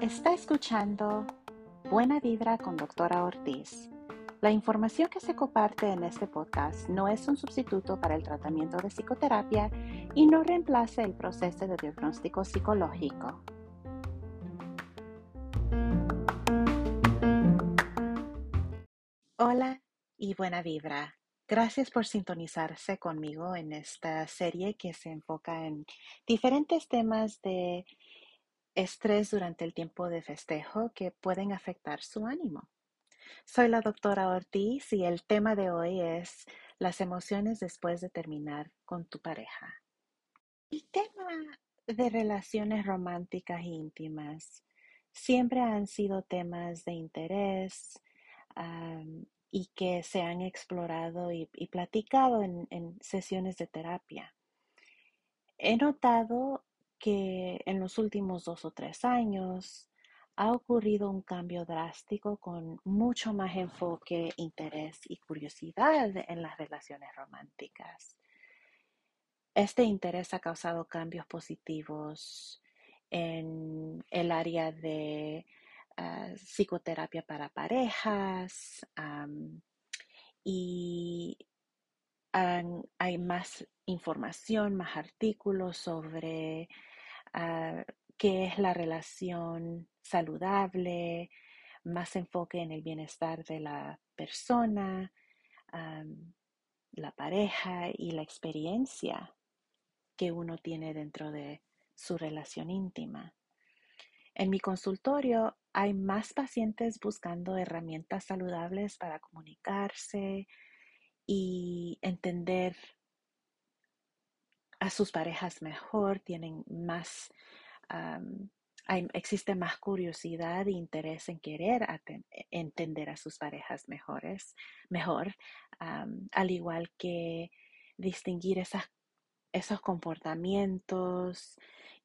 Está escuchando Buena Vibra con Doctora Ortiz. La información que se comparte en este podcast no es un sustituto para el tratamiento de psicoterapia y no reemplaza el proceso de diagnóstico psicológico. Hola y buena vibra. Gracias por sintonizarse conmigo en esta serie que se enfoca en diferentes temas de estrés durante el tiempo de festejo que pueden afectar su ánimo. Soy la doctora Ortiz y el tema de hoy es las emociones después de terminar con tu pareja. El tema de relaciones románticas e íntimas siempre han sido temas de interés y que se han explorado y, platicado en sesiones de terapia. He notado que en los últimos dos o tres años ha ocurrido un cambio drástico con mucho más enfoque, interés y curiosidad en las relaciones románticas. Este interés ha causado cambios positivos en el área de ah, psicoterapia para parejas y hay más información, más artículos sobre uh, qué es la relación saludable, más enfoque en el bienestar de la persona, la pareja y la experiencia que uno tiene dentro de su relación íntima. En mi consultorio hay más pacientes buscando herramientas saludables para comunicarse y entender a sus parejas mejor, tienen más, existe más curiosidad e interés en querer entender a sus parejas mejores, mejor, al igual que distinguir esos comportamientos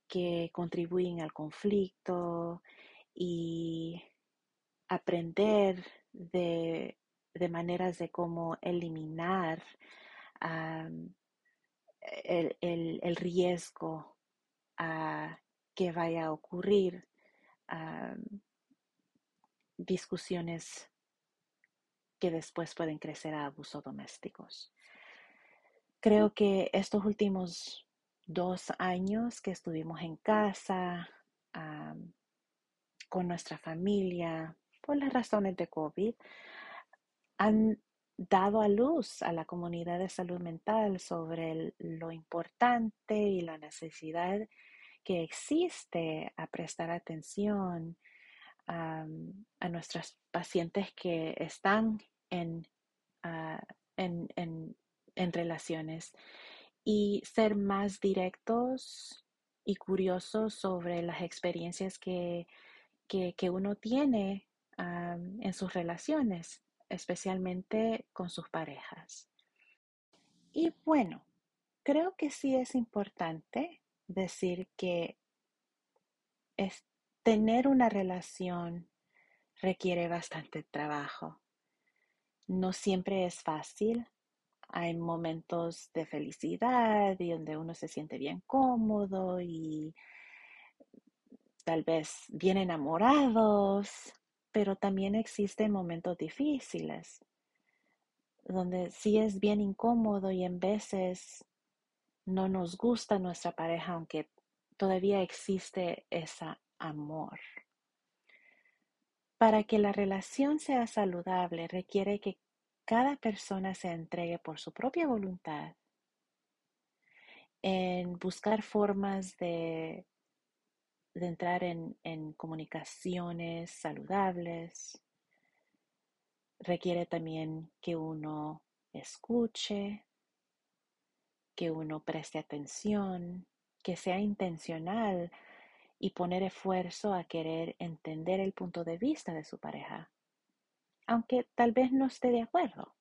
que contribuyen al conflicto aprender de, maneras de cómo eliminar el, riesgo a que vaya a ocurrir discusiones que después pueden crecer a abusos domésticos. Creo que estos últimos dos años que estuvimos en casa con nuestra familia por las razones de COVID han dado a luz a la comunidad de salud mental sobre lo importante y la necesidad que existe a prestar atención a nuestros pacientes que están ah, en, en, relaciones y ser más directos y curiosos sobre las experiencias que, que, uno tiene en sus relaciones especialmente con sus parejas. Y bueno, creo que sí es importante decir que tener una relación requiere bastante trabajo. No siempre es fácil. Hay momentos de felicidad y donde uno se siente bien cómodo y tal vez bien enamorados, pero también existen momentos difíciles, donde sí es bien incómodo y en veces no nos gusta nuestra pareja, aunque todavía existe ese amor. Para que la relación sea saludable requiere que cada persona se entregue por su propia voluntad en buscar formas de de entrar en, comunicaciones saludables. Requiere también que uno escuche, que uno preste atención, que sea intencional y poner esfuerzo a querer entender el punto de vista de su pareja, aunque tal vez no esté de acuerdo.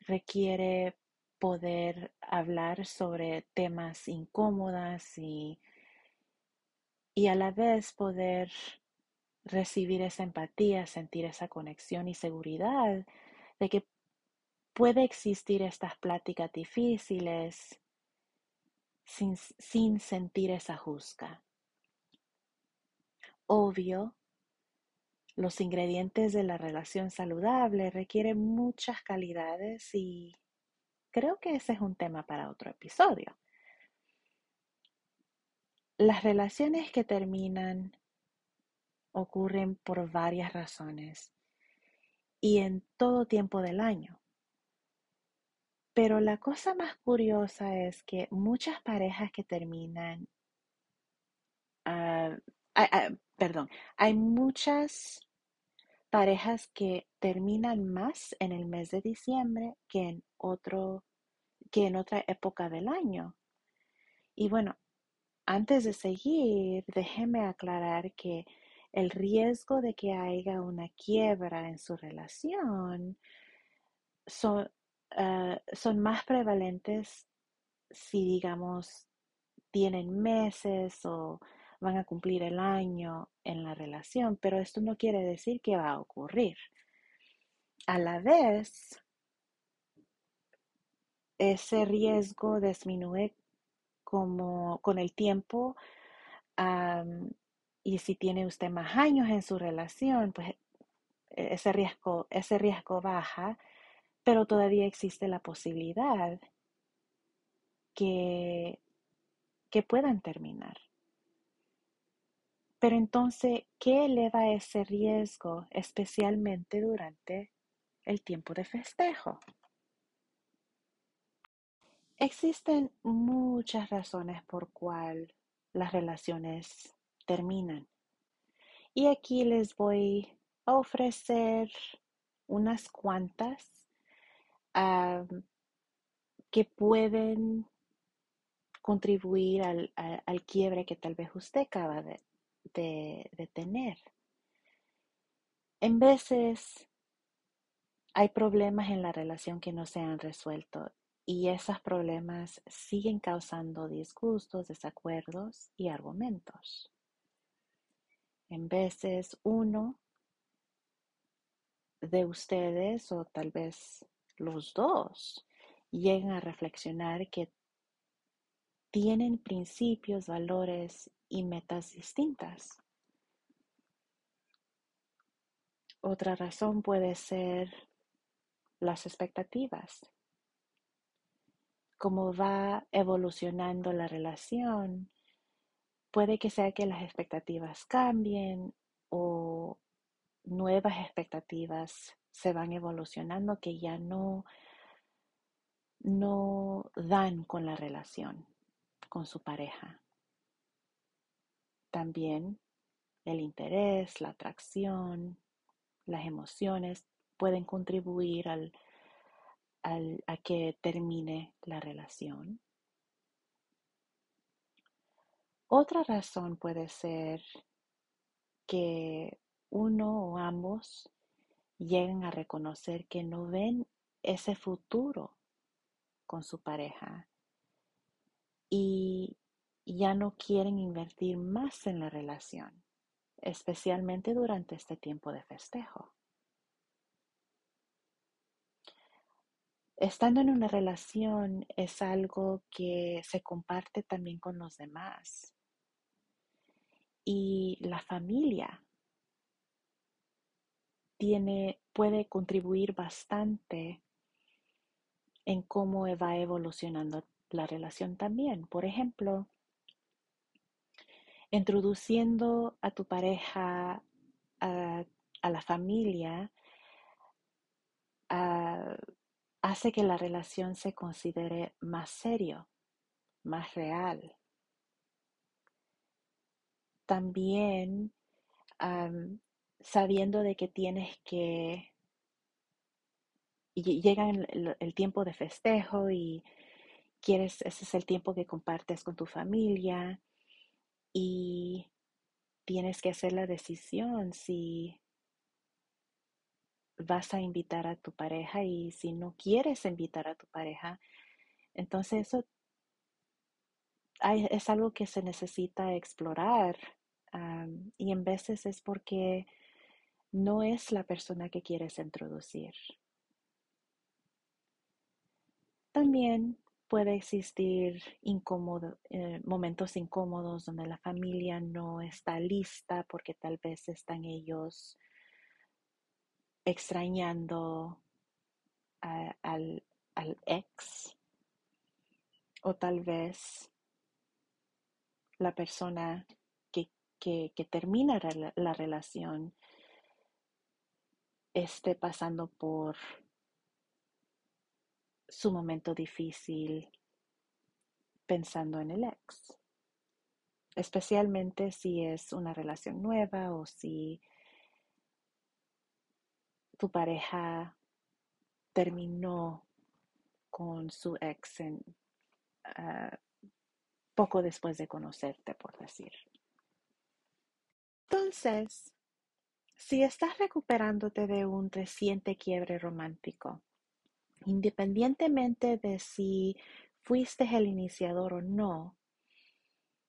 Requiere poder hablar sobre temas incómodas y y a la vez poder recibir esa empatía, sentir esa conexión y seguridad de que puede existir estas pláticas difíciles sin, sin sentir esa juzga. Obvio, los ingredientes de la relación saludable requieren muchas calidades y creo que ese es un tema para otro episodio. Las relaciones que terminan ocurren por varias razones y en todo tiempo del año. Pero la cosa más curiosa es que muchas parejas que terminan, uh, perdón, hay muchas parejas que terminan más en el mes de diciembre que en otro que en otra época del año. Y bueno, antes de seguir, déjeme aclarar que el riesgo de que haya una quiebra en su relación son, uh, son más prevalentes si, digamos, tienen meses o van a cumplir el año en la relación, pero esto no quiere decir que va a ocurrir. A la vez, ese riesgo disminuye como con el tiempo y si tiene usted más años en su relación, pues ese riesgo, ese riesgo baja, pero todavía existe la posibilidad que, que puedan terminar. Pero entonces, ¿qué eleva ese riesgo especialmente durante el tiempo de festejo? Existen muchas razones por cual las relaciones terminan. Y aquí les voy a ofrecer unas cuantas que pueden contribuir al, al, quiebre que tal vez usted acaba de, de, tener. En veces hay problemas en la relación que no se han resuelto y esos problemas siguen causando disgustos, desacuerdos y argumentos. En veces uno de ustedes o tal vez los dos llegan a reflexionar que tienen principios, valores y metas distintas. Otra razón puede ser las expectativas. Cómo va evolucionando la relación, puede que sea que las expectativas cambien o nuevas expectativas se van evolucionando que ya no, no dan con la relación con su pareja. También el interés, la atracción, las emociones pueden contribuir al, a que termine la relación. Otra razón puede ser que uno o ambos lleguen a reconocer que no ven ese futuro con su pareja y ya no quieren invertir más en la relación, especialmente durante este tiempo de festejo. Estando en una relación es algo que se comparte también con los demás. Y la familia tiene, puede contribuir bastante en cómo va evolucionando la relación también. Por ejemplo, introduciendo a tu pareja a, la familia hace que la relación se considere más serio, más real. También sabiendo de que tienes que llega el, el, tiempo de festejo y quieres, ese es el tiempo que compartes con tu familia y tienes que hacer la decisión si vas a invitar a tu pareja y si no quieres invitar a tu pareja, entonces eso es algo que se necesita explorar y en veces es porque no es la persona que quieres introducir. También puede existir eh, momentos incómodos donde la familia no está lista porque tal vez están ellos extrañando al, ex o tal vez la persona que, termina la relación esté pasando por su momento difícil pensando en el ex, especialmente si es una relación nueva o si tu pareja terminó con su ex en, ah, poco después de conocerte, por decir. Entonces, si estás recuperándote de un reciente quiebre romántico, independientemente de si fuiste el iniciador o no,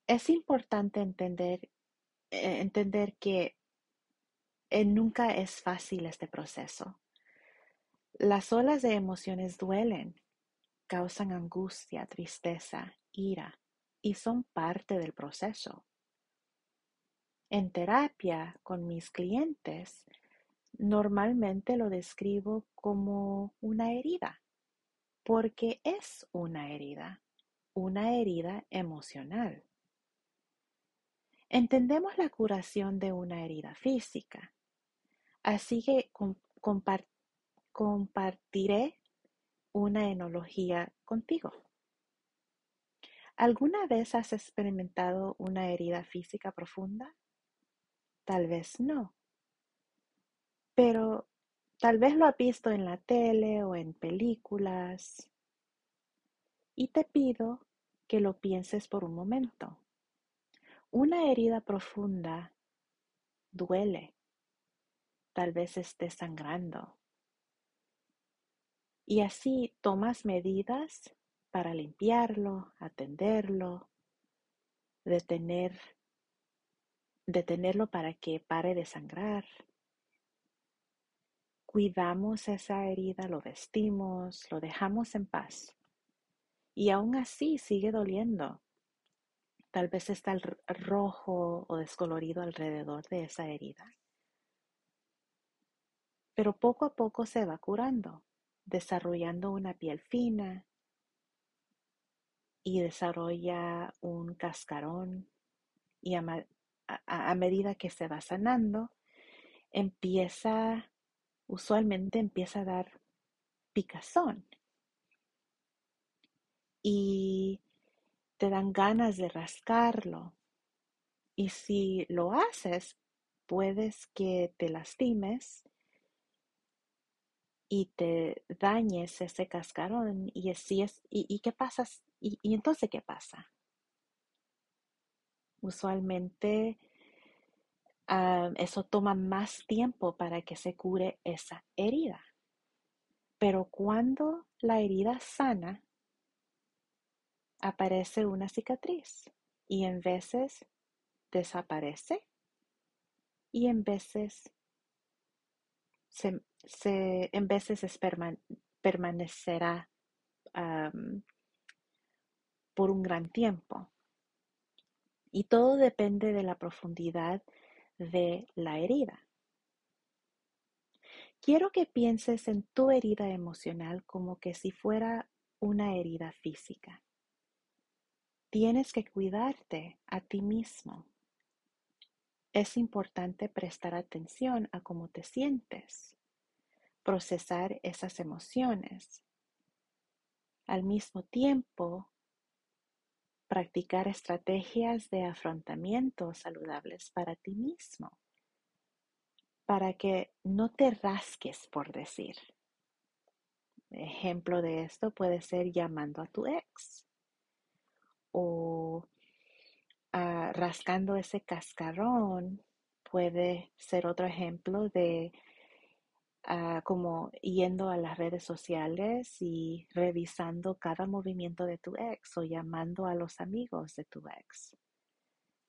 es importante entender, eh, entender que nunca es fácil este proceso. Las olas de emociones duelen, causan angustia, tristeza, ira y son parte del proceso. En terapia con mis clientes, normalmente lo describo como una herida, porque es una herida, una herida emocional. Entendemos la curación de una herida física, así que compartiré una enología contigo. ¿Alguna vez has experimentado una herida física profunda? Tal vez no. Pero tal vez lo has visto en la tele o en películas. Y te pido que lo pienses por un momento. Una herida profunda duele. Tal vez esté sangrando. Y así tomas medidas para limpiarlo, atenderlo, detener, detenerlo para que pare de sangrar. Cuidamos esa herida, lo vestimos, lo dejamos en paz. Y aún así sigue doliendo. Tal vez está rojo o descolorido alrededor de esa herida. Pero poco a poco se va curando, desarrollando una piel fina, y desarrolla un cascarón y a, medida que se va sanando, empieza, usualmente empieza a dar picazón y te dan ganas de rascarlo. Y si lo haces, puedes que te lastimes y te dañes ese cascarón y así es. ¿Y, qué pasa? ¿Y, ¿Y entonces qué pasa? Usualmente ah, eso toma más tiempo para que se cure esa herida. Pero cuando la herida sana, aparece una cicatriz y en veces desaparece y en veces se, en veces permanecerá por un gran tiempo. Y todo depende de la profundidad de la herida. Quiero que pienses en tu herida emocional como que si fuera una herida física. Tienes que cuidarte a ti mismo es importante prestar atención a cómo te sientes, procesar esas emociones. Al mismo tiempo, practicar estrategias de afrontamiento saludables para ti mismo, para que no te rasques por decir. Ejemplo de esto puede ser llamando a tu ex o rascando ese cascarón puede ser otro ejemplo de ah, como yendo a las redes sociales y revisando cada movimiento de tu ex o llamando a los amigos de tu ex.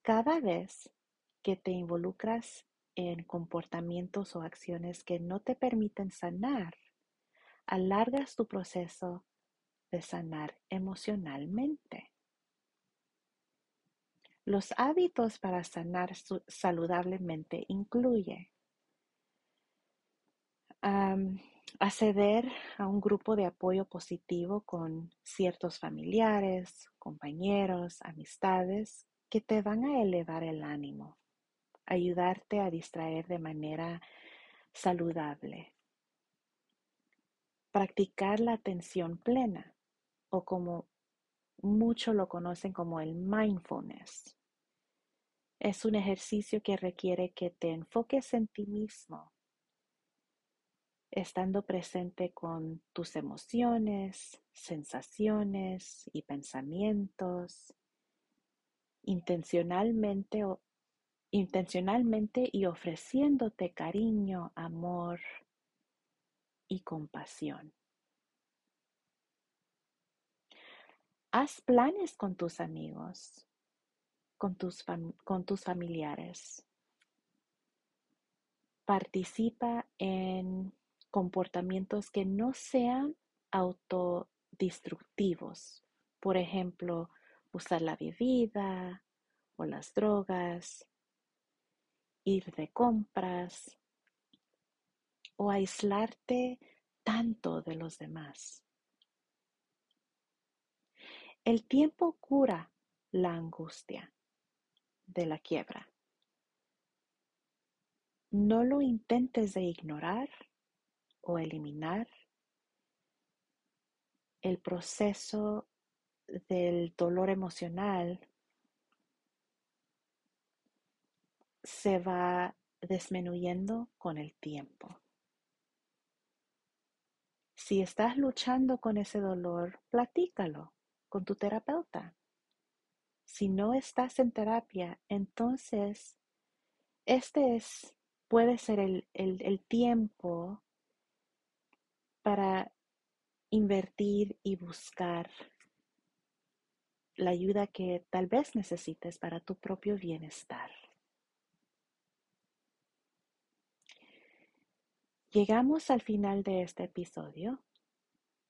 Cada vez que te involucras en comportamientos o acciones que no te permiten sanar, alargas tu proceso de sanar emocionalmente. Los hábitos para sanar saludablemente incluye acceder a un grupo de apoyo positivo con ciertos familiares, compañeros, amistades que te van a elevar el ánimo, ayudarte a distraer de manera saludable. Practicar la atención plena o como muchos lo conocen como el mindfulness. Es un ejercicio que requiere que te enfoques en ti mismo estando presente con tus emociones, sensaciones y pensamientos, intencionalmente, intencionalmente y ofreciéndote cariño, amor y compasión. Haz planes con tus amigos, con tus, con tus familiares. Participa en comportamientos que no sean autodestructivos. Por ejemplo, usar la bebida o las drogas, ir de compras o aislarte tanto de los demás. El tiempo cura la angustia de la quiebra. No lo intentes de ignorar o eliminar el proceso del dolor emocional se va disminuyendo con el tiempo. Si estás luchando con ese dolor, platícalo con tu terapeuta. Si no estás en terapia, entonces este es, puede ser el, el tiempo para invertir y buscar la ayuda que tal vez necesites para tu propio bienestar. Llegamos al final de este episodio.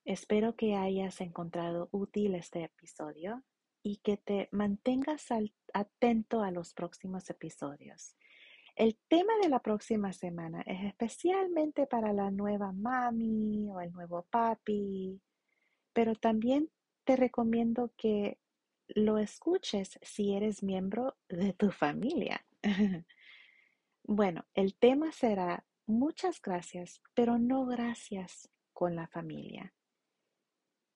Espero que hayas encontrado útil este episodio y que te mantengas atento a los próximos episodios. El tema de la próxima semana es especialmente para la nueva mami o el nuevo papi, pero también te recomiendo que lo escuches si eres miembro de tu familia. bueno, el tema será muchas gracias, pero no gracias con la familia.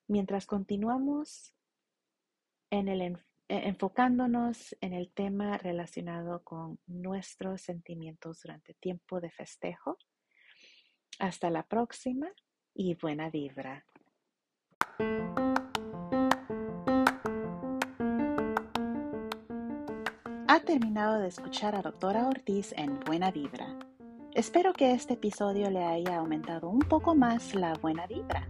Mientras continuamos en el eh, enfocándonos en el tema relacionado con nuestros sentimientos durante tiempo de festejo. Hasta la próxima y buena vibra. Ha terminado de escuchar a doctora Ortiz en Buena Vibra. Espero que este episodio le haya aumentado un poco más la buena vibra.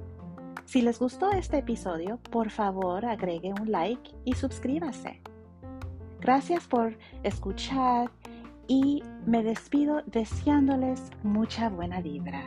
Si les gustó este episodio, por favor agregue un like y suscríbase. Gracias por escuchar y me despido deseándoles mucha buena vibra.